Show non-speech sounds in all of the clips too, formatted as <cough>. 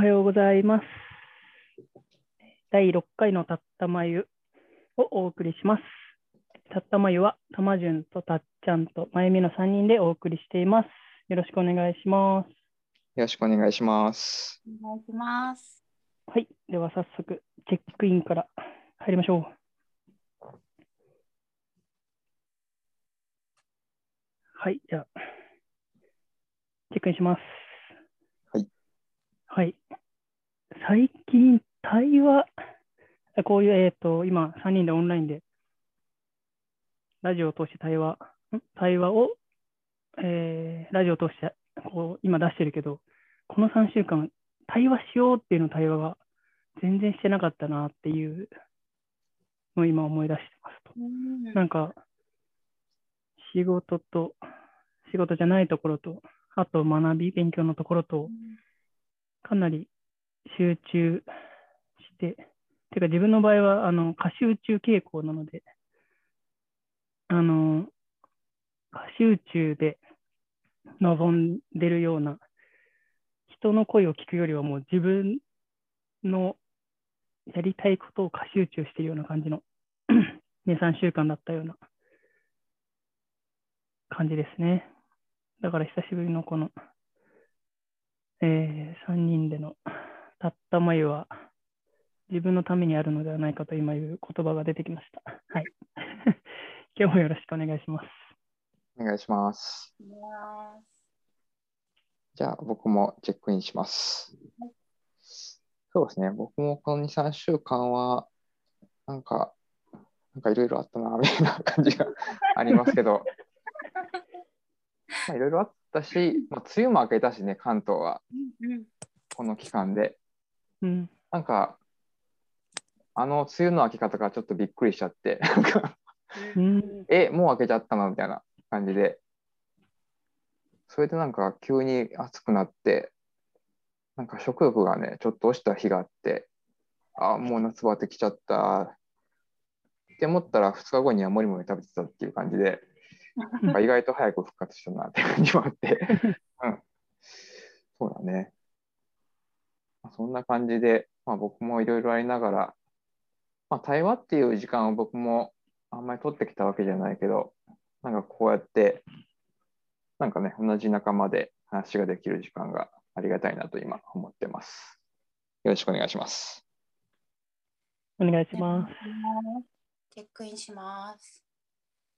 はようございます。第6回のたったまゆをお送りします。たったまゆは、たまじゅんとたっちゃんとまゆみの3人でお送りしています。よろしくお願いします。よろしくお願いします。お願いします。はい。では早速、チェックインから入りましょう。はい。じゃあ、チェックインします。はい。はい。最近、対話、こういう、えっ、と、今、3人でオンラインで、ラジオを通して対話、ん？対話を、えーラジオを通して、こう、今出してるけど、この3週間、対話しようっていうの対話が全然してなかったなっていうのを今思い出してますと。なんか、仕事と、仕事じゃないところと、あと学び、勉強のところと、かなり集中して、てか自分の場合は、あの、過集中傾向なので、あの、過集中で望んでるような、人の声を聞くよりはもう自分のやりたいことを過集中しているような感じの2、3週間だったような感じですね。だから久しぶりのこの、えー、3人でのたったまゆは自分のためにあるのではないかと今いう言葉が出てきました。はい。<laughs> 今日もよろしくお願いします。お願いします。じゃあ僕もチェックインします。そうですね。僕もこの2、3週間は、なんか、なんかいろいろあったな、みたいな感じがありますけど、<laughs> まあいろいろあったし、まあ、梅雨も明けたしね、関東は、この期間で。うん。なんか、あの梅雨の明け方がちょっとびっくりしちゃって。<laughs> え、もう開けちゃったのみたいな感じで、それでなんか急に暑くなって、なんか食欲がね、ちょっと落ちた日があって、あ、もう夏バテきちゃった。って思ったら2日後にはもりもり食べてたっていう感じで、意外と早く復活したなって感じもあって、<laughs> うん、そうだね。まあそんな感じで、まあ、僕もいろいろありながら、まあ、対話っていう時間を僕もあんまり取ってきたわけじゃないけど、なんかこうやって、なんかね、同じ仲間で話ができる時間がありがたいなと今思ってます。よろしくお願いします。お願いします。チェックインします。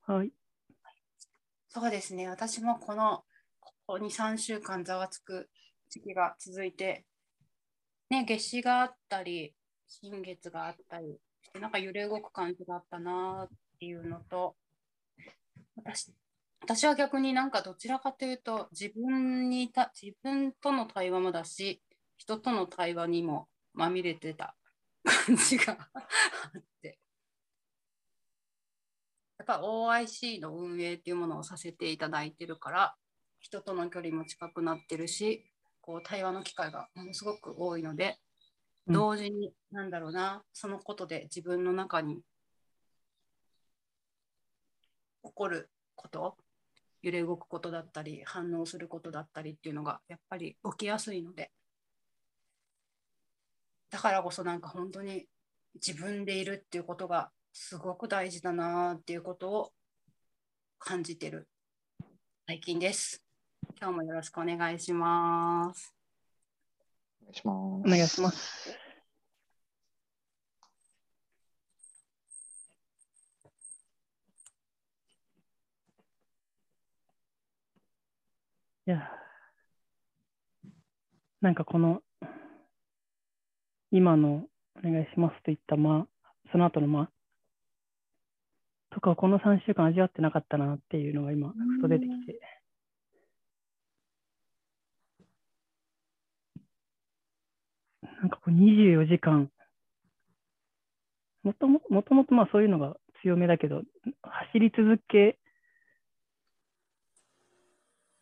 はい。そうですね。私もこのここ2、3週間ざわつく時期が続いて、ね、夏至があったり、新月があったりして、なんか揺れ動く感じがあったなっていうのと、私私は逆になんかどちらかというと自分にた自分との対話もだし人との対話にもまみれてた感じがあってやっぱ OIC の運営っていうものをさせていただいてるから人との距離も近くなってるしこう対話の機会がものすごく多いので、うん。同時になんだろうなそのことで自分の中に起こること揺れ動くことだったり反応することだったりっていうのがやっぱり起きやすいのでだからこそなんか本当に自分でいるっていうことがすごく大事だなっていうことを感じてる最近です。今日もよろしくお願いします。お願いします。お願いします。いや、なんかこの、今のお願いしますといったまあ、その後のまあ、とかこの3週間味わってなかったなっていうのが今、ふと出てきて。なんかこう24時間、もとももともとまあそういうのが強めだけど、走り続け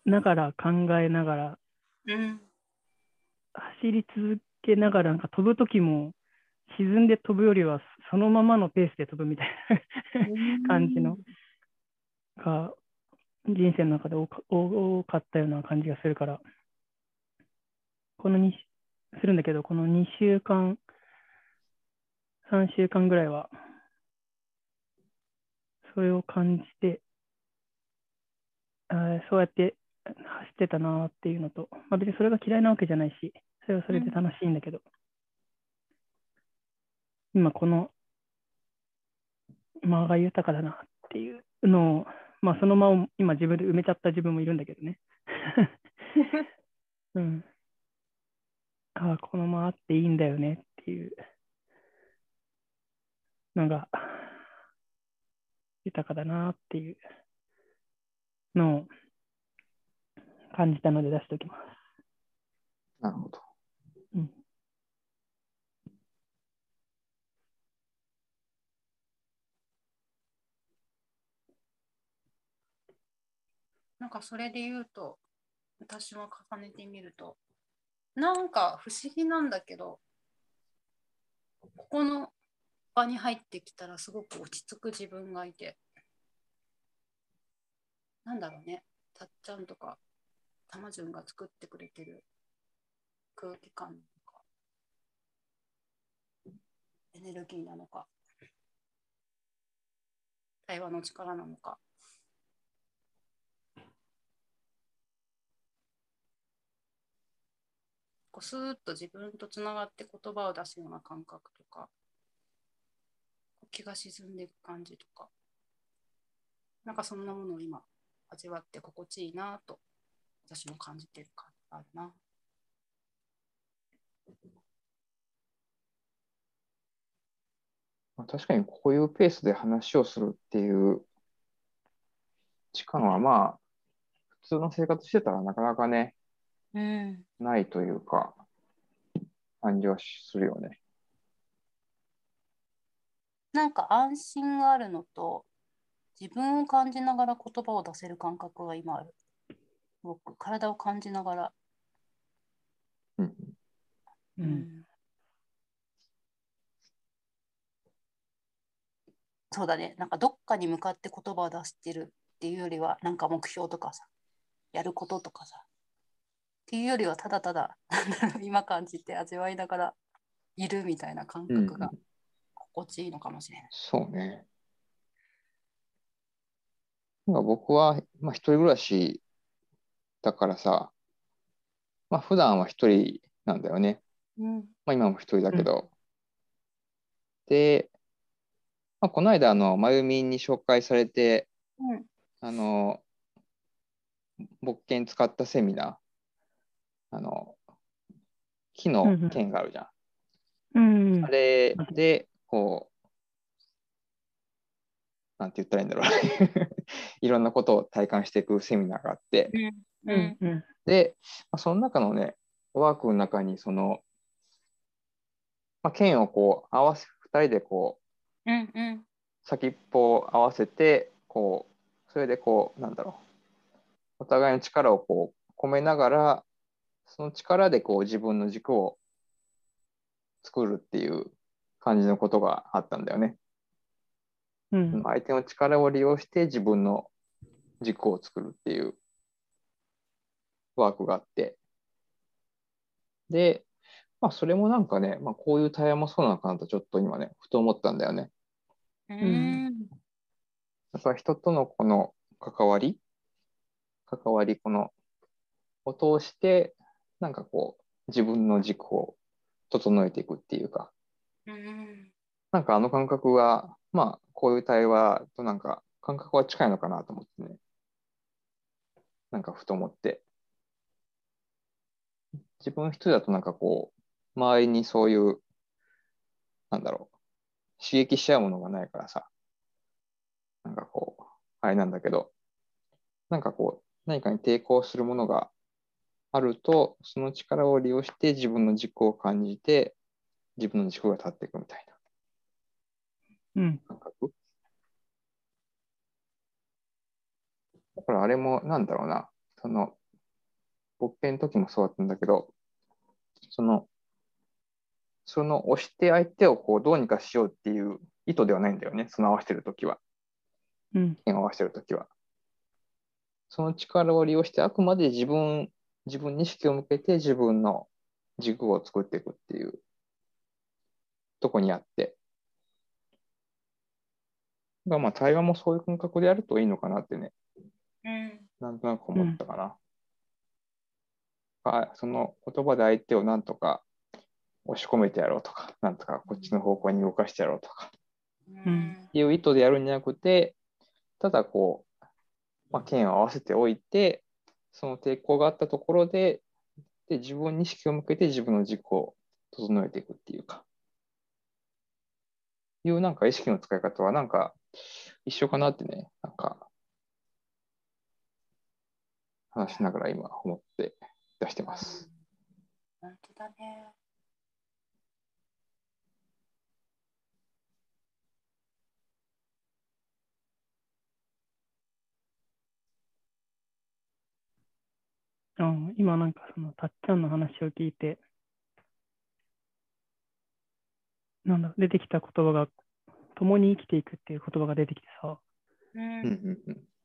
ながら考えながら、うん。走り続けながら、なんか飛ぶときも、沈んで飛ぶよりはそのままのペースで飛ぶみたいな。感じのが人生の中で多かったような感じがするから、この 2, するんだけど、この2週間、3週間ぐらいは、それを感じて、あーそうやって走ってたなっていうのと、まあ、別にそれが嫌いなわけじゃないし、それはそれで楽しいんだけど、今この間が豊かだなっていうのを、まあその間を今自分で埋めちゃった自分もいるんだけどね。<laughs> うん。ああ、この間あっていいんだよねっていうのが豊かだなっていうのを感じたので出しておきます。なるほど。うん。なんかそれで言うと、私も重ねてみると、なんか不思議なんだけど、ここの場に入ってきたらすごく落ち着く自分がいて、なんだろうね、たっちゃんとか、たまじゅんが作ってくれてる空気感とか、エネルギーなのか、対話の力なのか。こうスーッと自分とつながって言葉を出すような感覚とか、気が沈んでいく感じとか、なんかそんなものを今味わって心地いいなと私も感じてる感じがあるな。確かにこういうペースで話をするっていう時間はまあ、普通の生活してたらなかなかね、ないというか、感じはするよね。なんか安心があるのと自分を感じながら言葉を出せる感覚が今ある。僕、体を感じながら。うん。う。うんんそうだね。なんかどっかに向かって言葉を出してるっていうよりは、なんか目標とかさ、やることとかさ、っていうよりはただただ <laughs> 今感じて味わいながらいるみたいな感うん覚が心地いいのかもしれない。そうね。なんか僕は、まあ、一人暮らしだからさ、まあ、普段は一人なんだよね。うん。まあ、今も一人だけど。で、まあ、この間、あの、まゆみんに紹介されて、うん。あの、木剣使ったセミナー、あの、木の剣があるじゃん。うんあ。れで、こう、なんて言ったらいいんだろう。<laughs> いろんなことを体感していくセミナーがあって、ううんん。うん。で、まあ、その中のね、ワークの中に、その、まあ、剣をこう、合わせ、二人でこう、うん。うん。先っぽを合わせて、こう、それでこう、なんだろう、お互いの力をこう、込めながら、その力でこう、自分の軸を作るっていう感じのことがあったんだよね。うん。相手の力を利用して自分の軸を作るっていうワークがあって。で、まあそれもなんかね、まあこういう対話もそうなのかなとちょっと今ね、ふと思ったんだよね。うん。だから人とのこの関わり、関わり、この、を通して、なんかこう、自分の軸を整えていくっていうか、うん。なんかあの感覚が、まあ、こういう対話となんか感覚は近いのかなと思ってね。なんかふと思って。自分一人だとなんかこう、周りにそういう、なんだろう、刺激し合うものがないからさ、なんかこう、あれなんだけど、なんかこう、何かに抵抗するものがあると、その力を利用して自分の軸を感じて、自分の軸が立っていくみたいな。うん。感覚だからあれもなんだろうな、その、勃起の時もそうだったんだけど、その、その押して相手をこうどうにかしようっていう意図ではないんだよね、その合わせてる時は、うん。合わせてる時は。その力を利用して、あくまで自分、自分に意識を向けて自分の軸を作っていくっていうとこにあって、がまあ対話もそういう感覚でやるといいのかなってね、うん。なんとなく思ったかな。あその言葉で相手をなんとか押し込めてやろうとか、なんとかこっちの方向に動かしてやろうとかうん。いう意図でやるんじゃなくて、ただこう、まあ、剣を合わせておいて、その抵抗があったところで、で自分に意識を向けて自分の軸を整えていくっていうか、いうなんか意識の使い方はなんか一緒かなってね、なんか話しながら今思って出してます。本当だね。うん今なんかそのたっちゃんの話を聞いて、なんだ、出てきた言葉が、共に生きていくっていう言葉が出てきてさ、うん。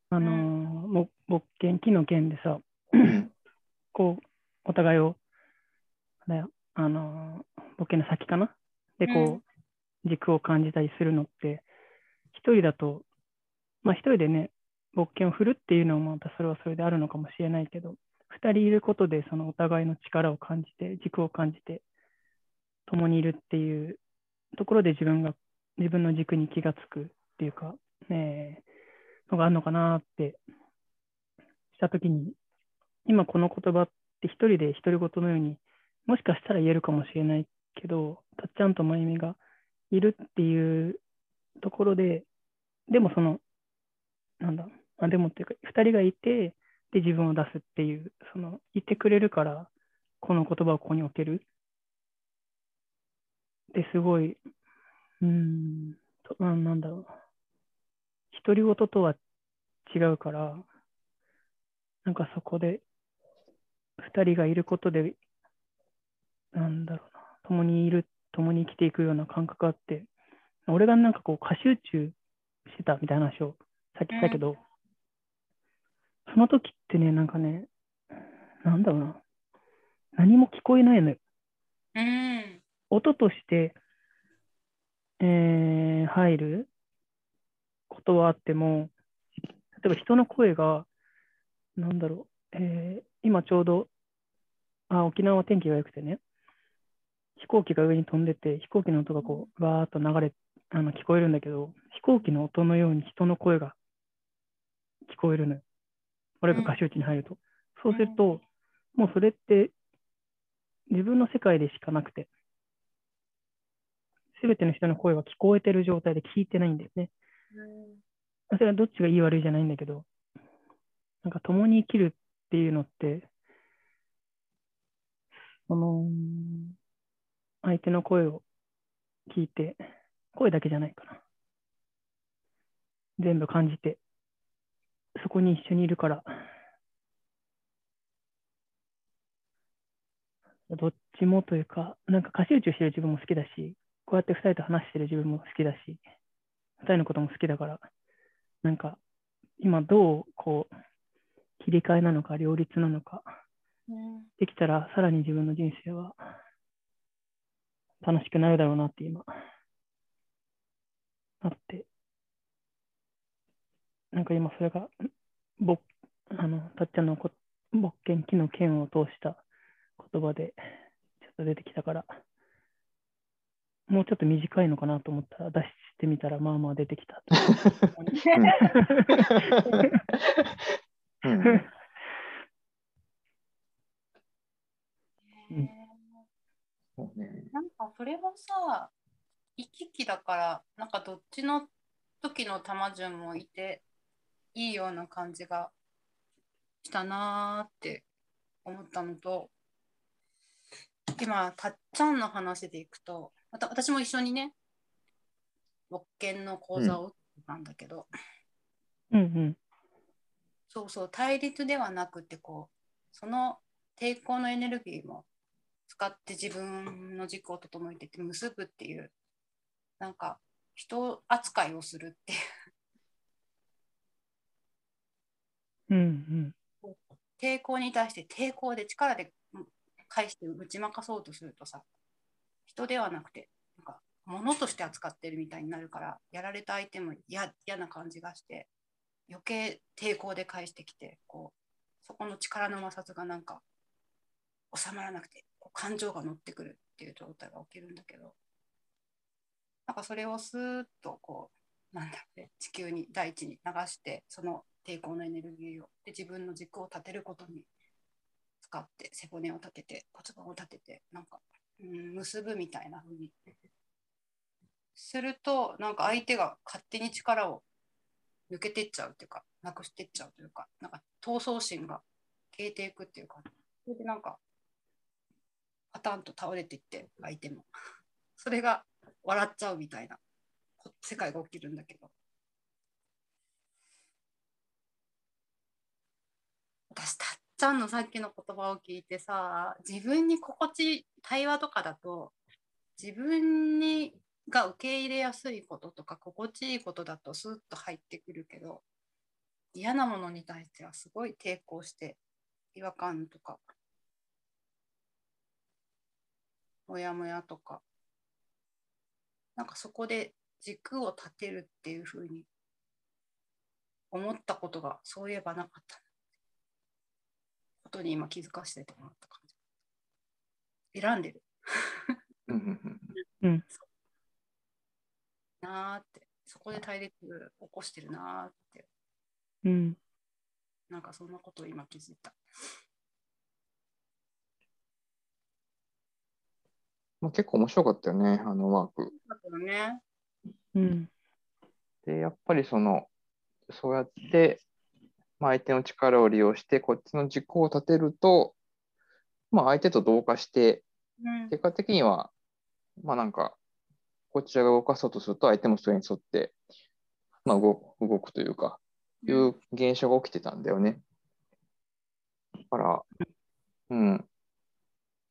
あのーも木剣、木の剣でさ、うん。こう、お互いを、あれあのー、木剣の先かな？で、こう、軸を感じたりするのって、一人だと、まあ一人でね、木剣を振るっていうのもまたそれはそれであるのかもしれないけど、二人いることでそのお互いの力を感じて、軸を感じて、共にいるっていうところで自分が、自分の軸に気がつくっていうか、ねえ、のがあるのかなってしたときに、今この言葉って一人で独り言のようにもしかしたら言えるかもしれないけど、たっちゃんとまゆみがいるっていうところで、でもその、なんだ、あでもっていうか、二人がいて、で自分を出すっていう、その、いてくれるから、この言葉をここに置ける。ですごい、うん、とななんだろう。独り言とは違うから、なんかそこで、二人がいることで、なんだろうな、共にいる、共に生きていくような感覚があって、俺がなんかこう、過集中してたみたいな話をさっきしたけど、その時ってね、なんかね、なんだろうな、何も聞こえないのよ。うん。音として、えー入ることはあっても、例えば人の声が、なんだろう、えー今ちょうど、あ、沖縄は天気が良くてね、飛行機が上に飛んでて、飛行機の音がこう、バーっと流れ、あの聞こえるんだけど、飛行機の音のように人の声が聞こえるのよ。俺が歌集地に入ると。そうすると、もうそれって自分の世界でしかなくて、すべての人の声が聞こえてる状態で聞いてないんだよね。それはどっちがいい悪いじゃないんだけど、なんか共に生きるっていうのって、その、相手の声を聞いて、声だけじゃないかな。全部感じて、そこに一緒にいるから、どっちもというか、なんか歌集中してる自分も好きだし、こうやって二人と話してる自分も好きだし、二人のことも好きだから、なんか、今どう、こう、切り替えなのか、両立なのか、できたら、さらに自分の人生は楽しくなるだろうなって今、あって、なんか今それが、ぼあの、たっちゃんのこ木剣、木の剣を通した言葉で、ちょっと出てきたから、もうちょっと短いのかなと思ったら、出してみたら、まあまあ出てきたと。うんうんそうね。なんかそれはさ、行き来だから、なんかどっちの時の玉順もいていいような感じがしたなーって思ったのと、今、たっちゃんの話でいくと、また私も一緒にね、木剣の講座を受けたんだけど、うんうん。そうそう、対立ではなくて、こう、その抵抗のエネルギーも使って自分の軸を整えていって結ぶっていう、なんか、人扱いをするっていう、うんうん。抵抗に対して抵抗で力で返して打ち負かそうとするとさ人ではなくてなんか物として扱ってるみたいになるからやられた相手も嫌な感じがして余計抵抗で返してきてこうそこの力の摩擦がなんか収まらなくて感情が乗ってくるっていう状態が起きるんだけどなんかそれをスーッとこうなんだろうね地球に大地に流してその抵抗のエネルギーを。で自分の軸を立てることに使って背骨を立てて骨盤を立ててなんか、うん、結ぶみたいな風に。するとなんか相手が勝手に力を抜けてっちゃうっていうかなくしてっちゃうというかなんか闘争心が消えていくっていうか。それでなんかパタンと倒れていって相手も。それが笑っちゃうみたいな世界が起きるんだけど。私たっちゃんのさっきの言葉を聞いてさ自分に心地対話とかだと自分にが受け入れやすいこととか心地いいことだとスッと入ってくるけど嫌なものに対してはすごい抵抗して違和感とかモヤモヤとかなんかそこで軸を立てるっていうふうに思ったことがそういえばなかったことに今気づかせてもらった感じ選んでるうん。なーってそこで対立起こしてるなーってうん。なんかそんなことを今気づいたまあ、結構面白かったよね、あのワーク。ねうん。で、やっぱりその、そうやって、まあ、相手の力を利用して、こっちの軸を立てると、まあ、相手と同化して、うん結果的には、まあなんか、こちらが動かそうとすると、相手もそれに沿って、まあ動く動くというか、いう現象が起きてたんだよね。だから、うん。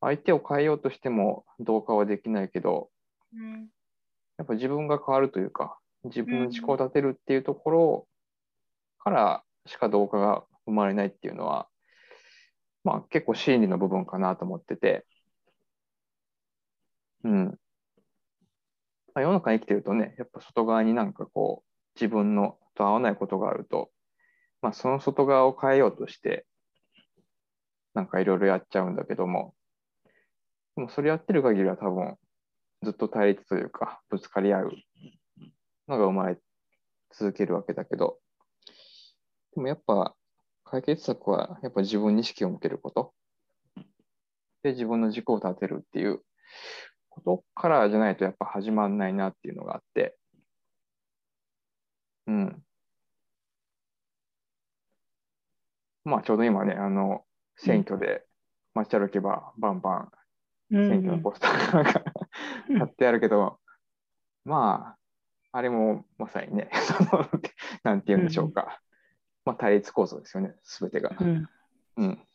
相手を変えようとしても同化はできないけど、うんやっぱ自分が変わるというか、自分の軸を立てるっていうところからしか同化が生まれないっていうのは、まあ結構心理の部分かなと思ってて、うん。まあ、世の中に生きてるとね、やっぱ外側になんかこう、自分のと合わないことがあると、まあその外側を変えようとして、なんかいろいろやっちゃうんだけども、でもそれやってる限りは多分、ずっと対立というか、ぶつかり合うのが生まれ続けるわけだけど、でもやっぱ解決策はやっぱ自分に意識を向けること。で、自分の軸を立てるっていうことからじゃないとやっぱ始まんないなっていうのがあって、うん。まあちょうど今ね、あの、選挙で街歩けばバンバンうん選挙のポスターが貼ってあるけど、まあ、あれもまさにね、<laughs> なんて言うんでしょうか。まあ対立構造ですよね、すべてが。うん。うん。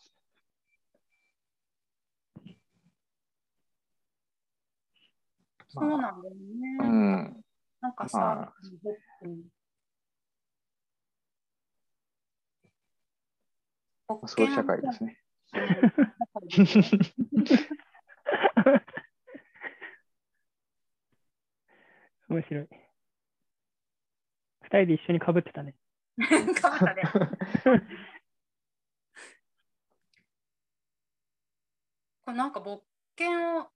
そうなんだよね、うん。なんかさ、まあうんそういう社会ですね。<laughs> 面白い。二人で一緒に被ってたね。<laughs> かぶったね。<laughs> これなんか勃剣を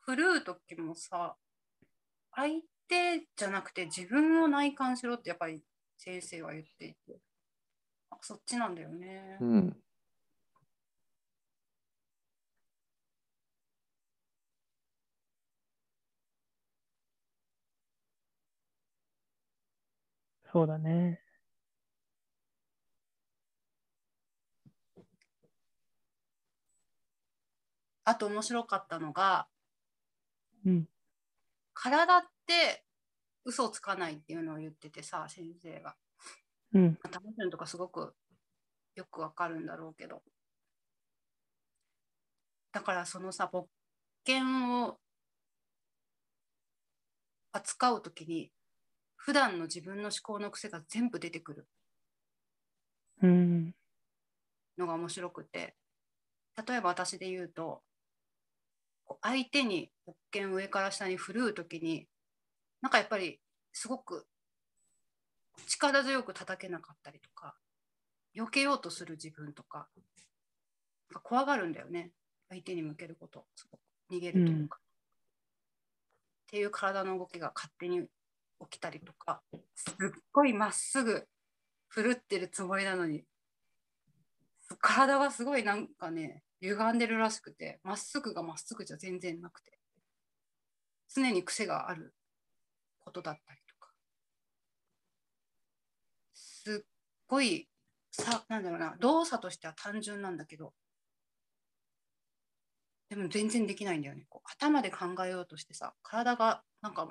振るう時もさ、相手じゃなくて自分を内観しろってやっぱり先生は言っていて、あそっちなんだよね。うん。そうだね。あと面白かったのが、うん。体って嘘をつかないっていうのを言っててさ、先生が。うん。まあ、タマちゃんとかすごくよくわかるんだろうけど。だからそのさ、勃剣を扱うときに、普段の自分の思考の癖が全部出てくるうん。のが面白くて、例えば私で言うと、こう相手に保険上から下に振るうときに、なんかやっぱりすごく力強く叩けなかったりとか、避けようとする自分とか、怖がるんだよね。相手に向けること、すごく逃げるというか。っていう体の動きが勝手に起きたりとか、すっごいまっすぐ振るってるつもりなのに、体がすごいなんかね、歪んでるらしくて、まっすぐがまっすぐじゃ全然なくて、常に癖があることだったりとか、すっごいさ、なんだろうな、動作としては単純なんだけど、でも全然できないんだよね。こう頭で考えようとしてさ、体がなんか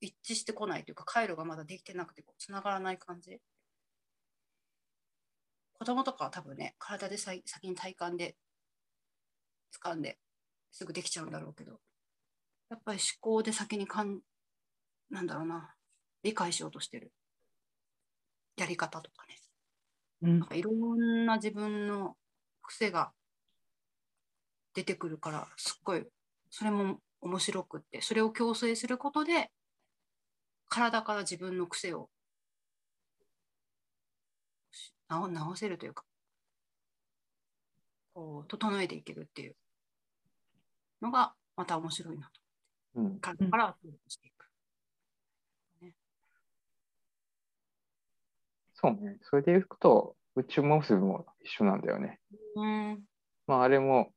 一致してこないというか、回路がまだできてなくて、こう繋がらない感じ。子供とかは多分ね、体で先に体感で掴んですぐできちゃうんだろうけど、やっぱり思考で先にかん、なんだろうな、理解しようとしてるやり方とかね。うんなんかいろんな自分の癖が出てくるから、すっごい、それも面白くって、それを矯正することで、体から自分の癖をし直直せるというか、こう、整えていけるっていうのが、また面白いなと。うん。体からしていく。そうね。それでいくと、宇宙結びも一緒なんだよね。うん。まあ、あれも、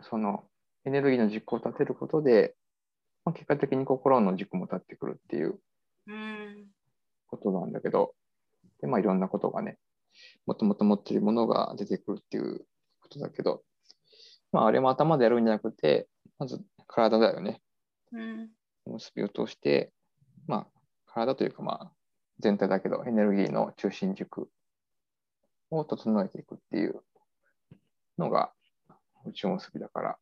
その、エネルギーの軸を立てることで、まあ、結果的に心の軸も立ってくるっていううん。ことなんだけど、で、まあ、いろんなことがね、もともと持っているものが出てくるっていうことだけど、まあ、あれも頭でやるんじゃなくて、まず体だよね。うん。結びを通して、まあ、体というか、まあ、全体だけど、エネルギーの中心軸を整えていくっていうのが宇宙結びだから、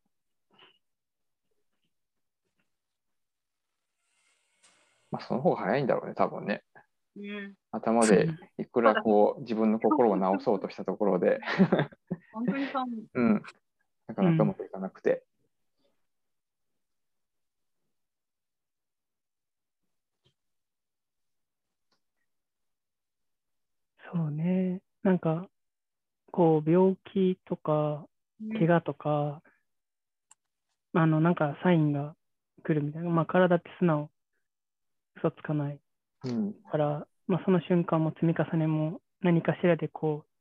まあ、その方が早いんだろうね、多分ね。うん。頭でいくらこう自分の心を直そうとしたところで、本当にそう思う。うん、なかなかうまくいかなくて。そうね。なんか、こう、病気とか、怪我とか、あの、なんかサインが来るみたいな。まあ、体って素直、嘘つかないうん、から、まあ、その瞬間も積み重ねも何かしらでこう、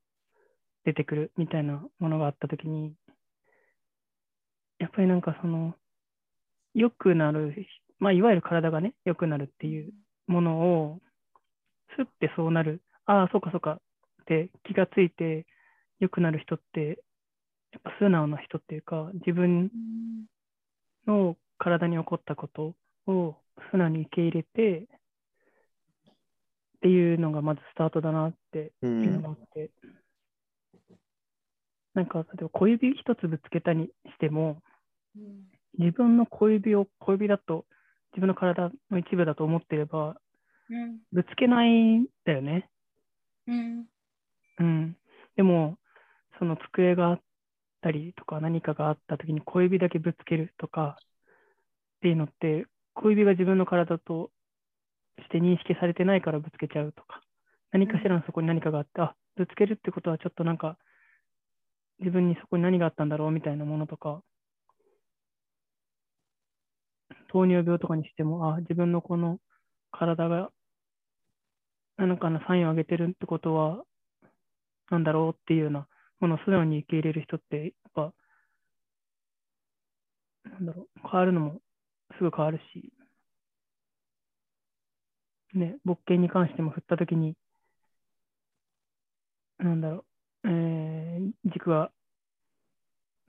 出てくるみたいなものがあったときに、やっぱりなんかその、良くなる、まあ、いわゆる体がね、良くなるっていうものを、すってそうなる、ああ、そうかそうかって気がついて良くなる人って、やっぱ素直な人っていうか、自分の体に起こったことを素直に受け入れて、っていうのがまずスタートだなってういうのんがあって、なんか、例えば小指一つぶつけたにしても、うん。自分の小指を小指だと、自分の体の一部だと思ってれば、うん。ぶつけないんだよね。うん。うん。でも、その机があったりとか何かがあった時に小指だけぶつけるとかっていうのって、小指が自分の体として認識されてないからぶつけちゃうとか、何かしらのそこに何かがあって、あ、ぶつけるってことはちょっとなんか、自分にそこに何があったんだろうみたいなものとか、糖尿病とかにしても、あ、自分のこの体が何かのサインを上げてるってことは、なんだろうっていうようなものを素直に受け入れる人って、やっぱ、なんだろう、変わるのもすぐ変わるし、ね、勃起に関しても振ったときに、なんだろう、えー軸が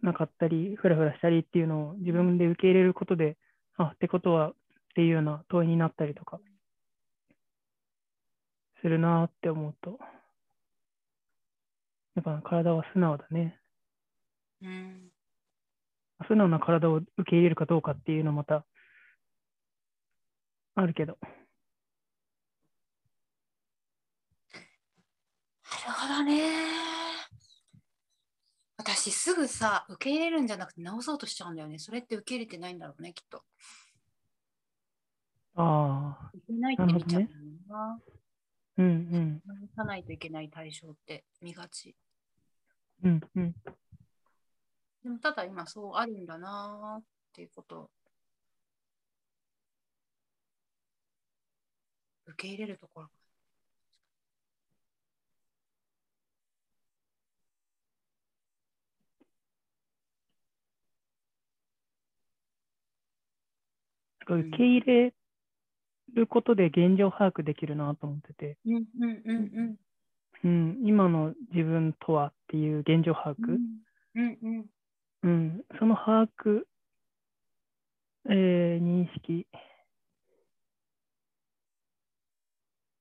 なかったり、ふらふらしたりっていうのを自分で受け入れることで、あ、ってことはっていうような問いになったりとか、するなーって思うと、やっぱ体は素直だね。うん。素直な体を受け入れるかどうかっていうのまた、あるけど。るほどね。私すぐさ、受け入れるんじゃなくて直そうとしちゃうんだよね。それって受け入れてないんだろうね、きっと。ああ、受けないって見ちゃうんだよな。うんうん。直さないといけない対象って見がち。うんうん。でもただ今そうあるんだなっていうことを受け入れるところ。か受け入れることで現状把握できるなと思ってて、うんうんうんうん、今の自分とはっていう現状把握、うんその把握、えー認識、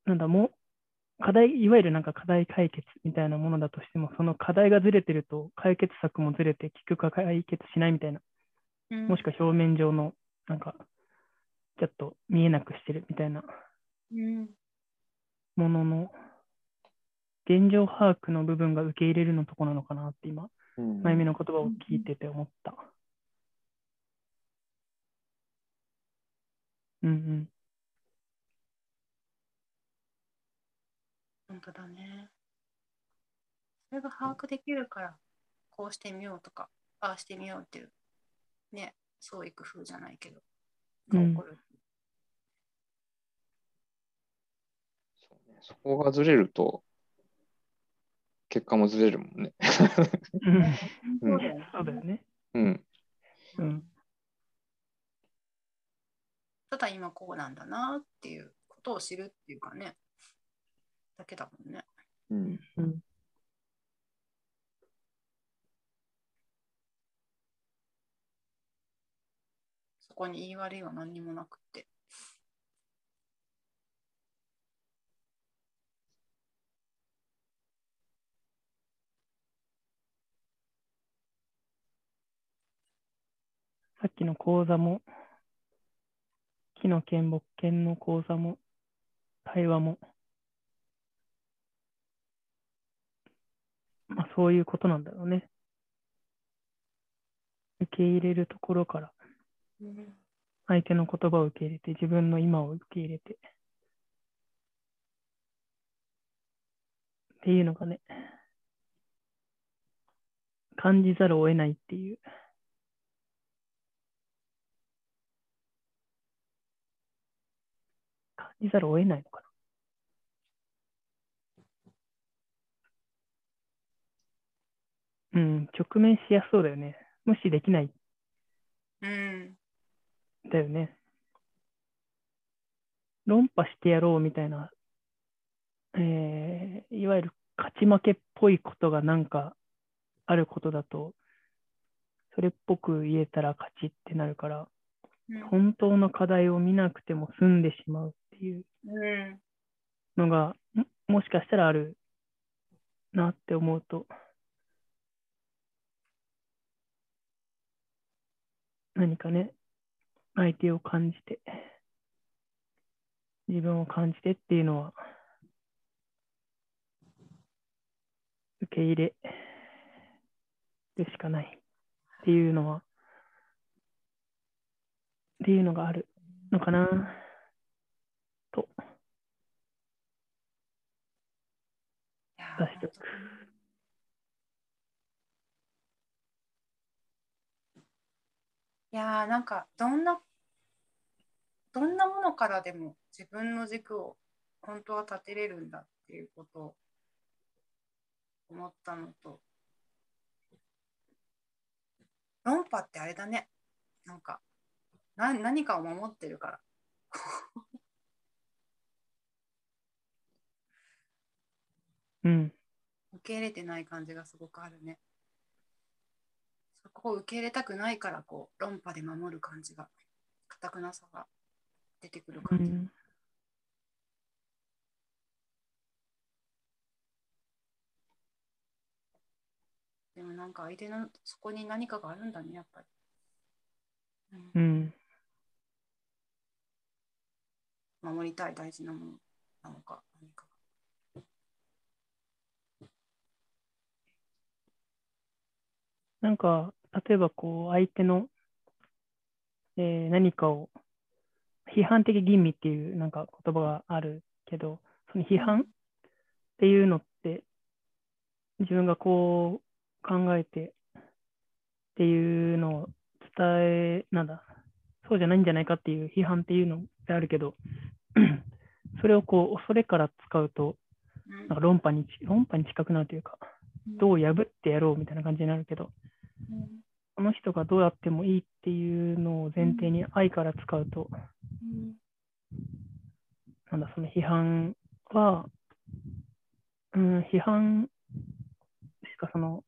なんだ、もう、課題、いわゆるなんか課題解決みたいなものだとしても、その課題がずれてると解決策もずれて結局解決しないみたいな、うん。もしくは表面上のなんか、ちょっと見えなくしてるみたいなうんものの、現状把握の部分が受け入れるのとこなのかなって今、うんまゆみの言葉を聞いてて思った。うんうん。本当だね。それが把握できるから、こうしてみようとか、ああしてみようっていう、ね、創意工夫じゃないけど、が起こる。そこがずれると、結果もずれるもんね。うんそうだよね。そうん。うん。ただ今こうなんだなっていうことを知るっていうかね、だけだもんね。うん。うん。そこに言い悪いは何にもなくって。さっきの講座も、木の剣木剣の講座も、対話も、まあそういうことなんだろうね。受け入れるところから、相手の言葉を受け入れて、自分の今を受け入れて、っていうのがね、感じざるを得ないっていう。感じざるを得ないのかな。うん、直面しやすそうだよね。無視できないうん。だよね。論破してやろうみたいな、えーいわゆる勝ち負けっぽいことがなんかあることだと、それっぽく言えたら勝ちってなるから、うん本当の課題を見なくても済んでしまうっていう。のが、ももしかしたらあるなって思うと、何かね、相手を感じて、自分を感じてっていうのは、受け入れるしかないっていうのは、っていうのがあるのかな。と。いや出しておく。いやーなんかどんなどんなものからでも自分の軸を本当は立てれるんだっていうことを思ったのと。論破ってあれだね。なんかな何かを守ってるからうん。受け入れてない感じがすごくあるねそこを受け入れたくないからこう論破で守る感じが硬くなさが出てくるう感じ、ん。でもなんか相手のそこに何かがあるんだね、やっぱり。うんうん。守りたい大事なものなのか、何かが。なんか、例えばこう、相手の、えー何かを、批判的吟味っていうなんか言葉があるけど、その批判っていうのって、自分がこう考えてっていうのを伝え、なんだ、そうじゃないんじゃないかっていう批判っていうのであるけど、それをこう、恐れから使うと、うん。なんか論破にち、論破に近くなるというか、どう破ってやろうみたいな感じになるけど、うん。この人がどうやってもいいっていうのを前提に愛から使うと、うんなんだ、その批判は、うん、批判しかその、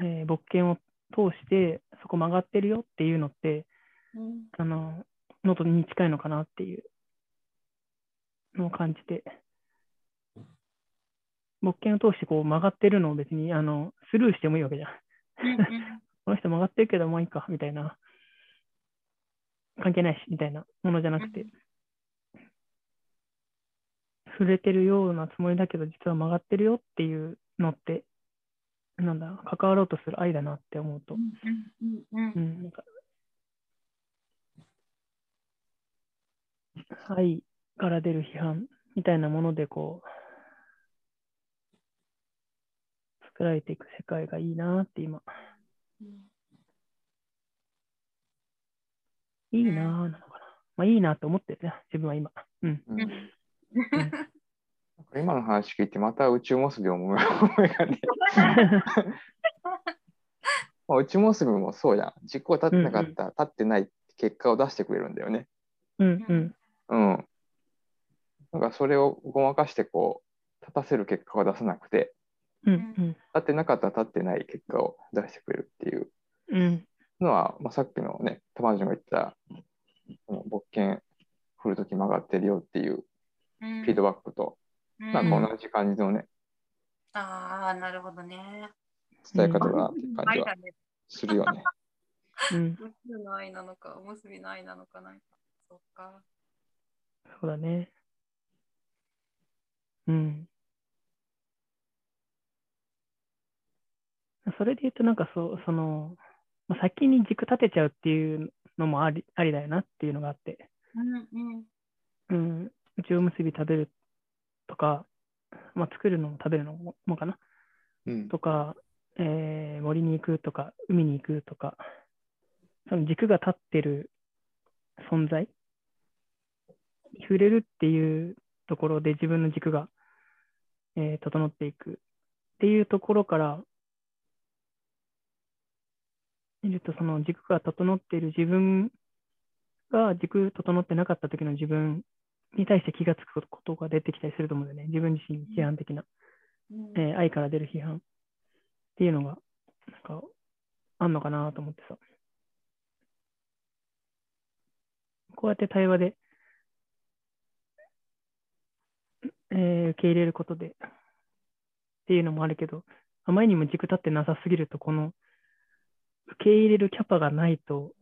えー勃見を通して、そこ曲がってるよっていうのって、うん。あの、のとに近いのかなっていうのを感じて、勃見を通してこう曲がってるのを別にあのスルーしてもいいわけじゃん。<laughs> この人曲がってるけど、もういいか、みたいな。関係ないし、みたいな。ものじゃなくて、触れてるようなつもりだけど、実は曲がってるよっていうのって、なんだ、関わろうとする愛だなって思うと、うんうん。うん、なんか、愛から出る批判みたいなもので、こう、作られていく世界がいいなって今、うんいいなぁなのかな。まあいいなって思ってるね、自分は今。うん。うんうん今の話聞いて、また宇宙結びを思い思いがね、<laughs> まあ宇宙結びもそうじゃん。軸を立ってなかった、立ってない結果を出してくれるんだよね。うんうん。うん。なんかそれをごまかしてこう、立たせる結果を出さなくて、うんうん。立ってなかったら立ってない結果を出してくれるっていううん。のは、まあ、さっきのね、玉城が言った、勃見振るとき曲がってるよっていううんフィードバックと、なんか同じ感じのね、ああ、なるほどね。伝え方だなっていう感じは。するよね。うん。宇宙の愛なのか、おむすびの愛なのかなんか。そっか。そうだね。うん。それで言うと、なんかそう、その、まあ、先に軸立てちゃうっていうのもありありだよなっていうのがあって、うんうん。うん、うちおむすび食べるとか、まあ、作るのも食べるのももかなうん。とか、えー森に行くとか、海に行くとか、その軸が立ってる存在に触れるっていうところで自分の軸が、えー整っていくっていうところから見ると、その軸が整っている自分が軸整ってなかった時の自分に対して気がつくことが出てきたりすると思うんだよね。自分自身に批判的な。うんえー愛から出る批判っていうのが、なんか、あんのかなと思ってさ。こうやって対話で、えー受け入れることでっていうのもあるけど、あまりにも軸立ってなさすぎると、この受け入れるキャパがないと、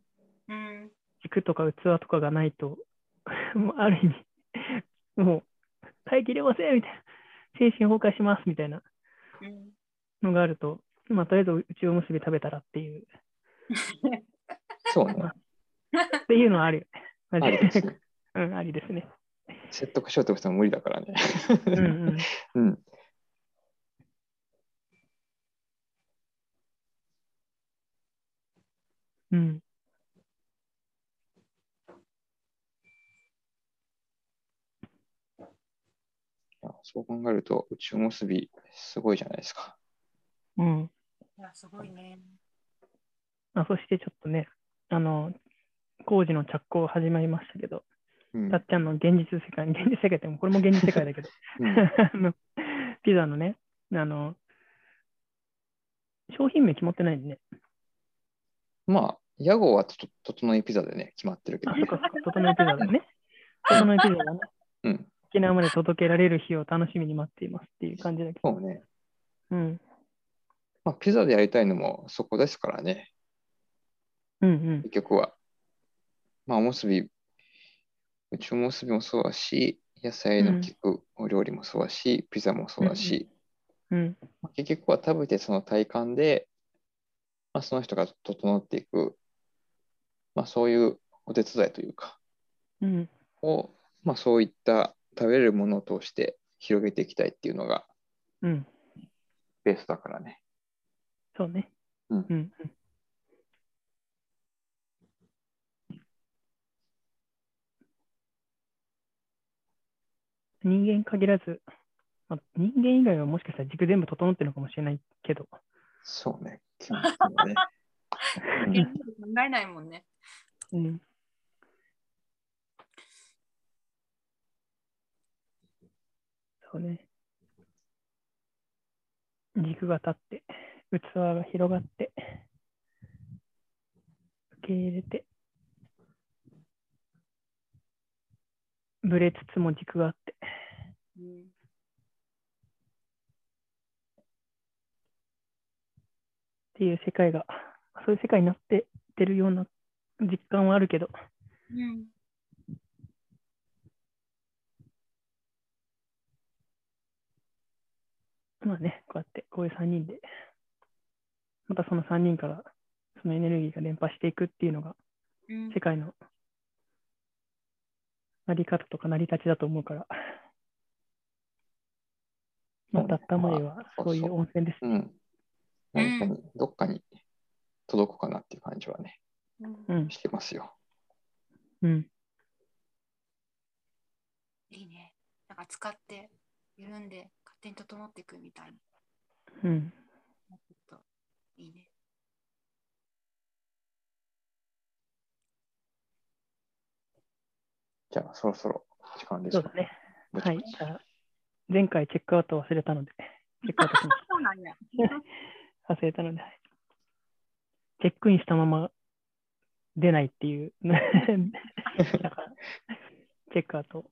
うん軸とか器とかがないと、<laughs> もうある意味、もう耐えきれませんみたいな、精神崩壊しますみたいなうんのがあると、まあ、とりあえずうちおむすび食べたらっていう、そうね。<laughs> っていうのはあるよね。マジありですね。<laughs> うん、ありですね。説得しようとしても無理だからね。うんうん。うん。うん。いやそう考えると、宇宙結び、すごいじゃないですか。うん。いや、すごいね。あそしてちょっとね、あの、工事の着工始まりましたけど、うんたっちゃんの現実世界、<laughs> 現実世界ってもこれも現実世界だけど、<laughs> ピザのね、あの、商品名決まってないんでね。まあ、屋号はとと整いピザでね、決まってるけどあ、ねそっ。か整いピザだね。<laughs> 整いピザがね、うん。沖縄まで届けられる日を楽しみに待っていますっていう感じだけど。そうね。うん。まあ、ピザでやりたいのもそこですからね、うんうん結局は。まあ、おむすび、うちおむすびもそうだし、野菜の効くお料理もそうだし、ピザもそうだし、うん。まあ結局は食べてその体感で、まあ、その人が整っていく、まあ、そういうお手伝いというか、うん。を、まあ、そういった食べれるものを通して広げていきたいっていうのがうん。ベースだからね。そうね。うんうん。人間限らず、まあ、人間以外はもしかしたら軸全部整ってるのかもしれないけど、そうね。基本的にはね。<laughs> 考えないもんね。うん。そうね。軸が立って、器が広がって、受け入れて、ぶれつつも軸があって、うんっていう世界が、そういう世界になってってるような実感はあるけど、うんまあね、こうやって、こういう3人で、またその3人からそのエネルギーが伝播していくっていうのが、うん。世界のあり方とか成り立ちだと思うから、まあ、たったまではそういう温泉です。うん。何かに、どっかに届くかなっていう感じはね、うんうん、してますよ。うん、いいね。なんか使って、緩んで、勝手に整っていくみたいな。うん。いいね。じゃあ、そろそろ時間ですかそうだね。ぼちぼちはい。じゃあ、前回チェックアウト忘れたので、<laughs> チェックアウトしましそうなんや。た。<laughs> 忘れたので、はいチェックインしたまま出ないっていう。<laughs> だから、チェックアウト。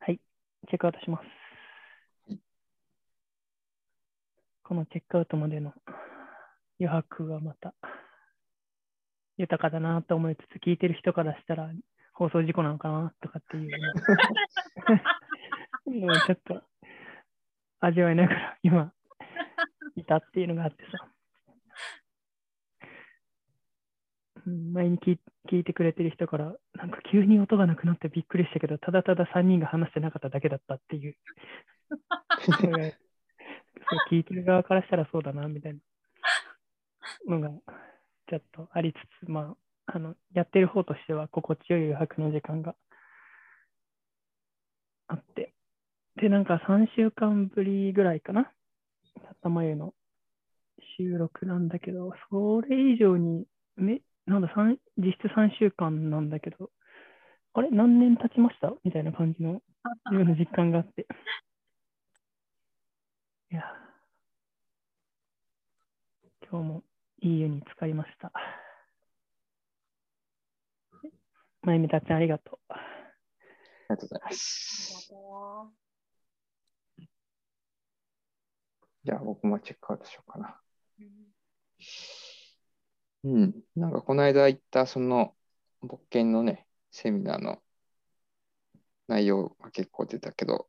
はい、チェックアウトします。このチェックアウトまでの余白がまた豊かだなと思いつつ、聞いてる人からしたら放送事故なのかなとかっていうのを <laughs> ちょっと味わいながら今いたっていうのがあってさ。うん前に聞いてくれてる人から、なんか急に音がなくなってびっくりしたけど、ただただ3人が話してなかっただけだったっていう。そう聞いてる側からしたらそうだな、みたいな。のがちょっとありつつ、まあ、あの、やってる方としては心地よい余白の時間が。あって、で、なんか3週間ぶりぐらいかな、たったまゆの収録なんだけど、それ以上に、めなんだ、三実質3週間なんだけど、あれ、何年経ちました？みたいな感じのような実感があって。いや、今日もいい湯に浸かりました。まゆみたっちゃん、ありがとう。ありがとうございます。じゃあ、僕もチェックアウトしようかな。ううんうん。なんか、この間行った、その、牧犬のね、セミナーの内容が結構出たけど、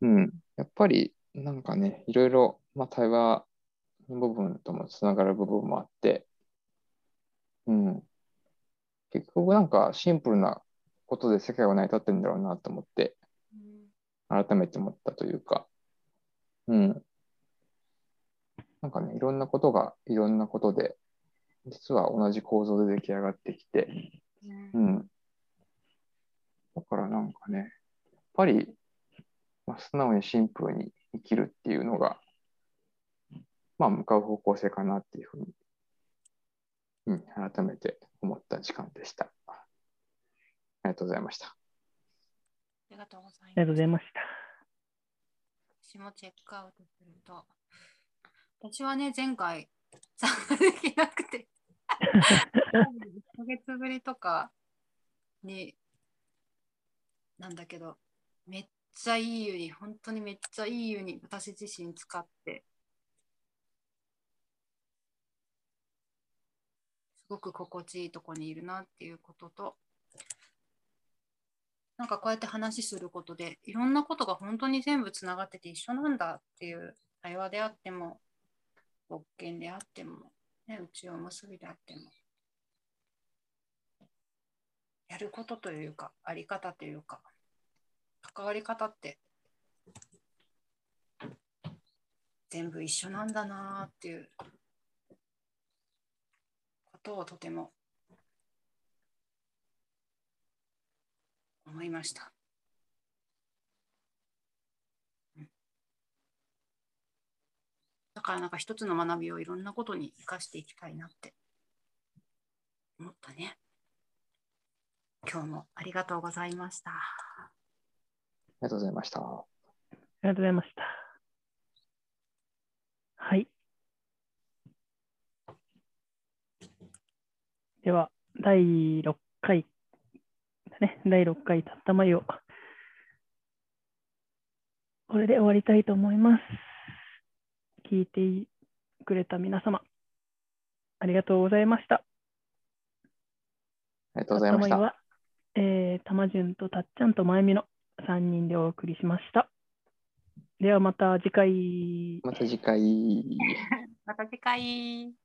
うん。やっぱり、なんかね、いろいろ、まあ、対話の部分ともつながる部分もあって、うん。結局、なんか、シンプルなことで世界は成り立ってるんだろうなと思って、改めて思ったというか、うん。なんかね、いろんなことがいろんなことで、実は同じ構造で出来上がってきて、うんうん。だからなんかね、やっぱり、まあ、素直にシンプルに生きるっていうのが、まあ、向かう方向性かなっていうふうに、うん、改めて思った時間でした。ありがとうございました。ありがとうございありがとうご。ざいました。私もチェックアウトすると、私はね、前回参加できなくて、1ヶ月ぶりとかに、なんだけど、めっちゃいい湯に、本当にめっちゃいい湯に私自身使って、すごく心地いいとこにいるなっていうことと、なんかこうやって話することで、いろんなことが本当に全部つながってて一緒なんだっていう対話であっても、冒険であっても、ね、うちを結びであっても、やることというか、あり方というか、関わり方って、全部一緒なんだなっていうことをとても思いました。うんだからなんか一つの学びをいろんなことに生かしていきたいなって思ったね。今日もありがとうございました。ありがとうございました。ありがとうございました。はい。では、第6回だね、第6回たったまいを、これで終わりたいと思います。聞いてくれた皆様、ありがとうございました。ありがとうございました。は、えー、たまじゅんとたっちゃんとまゆみの3人でお送りしました。ではまた次回。また次回。<laughs> また次回。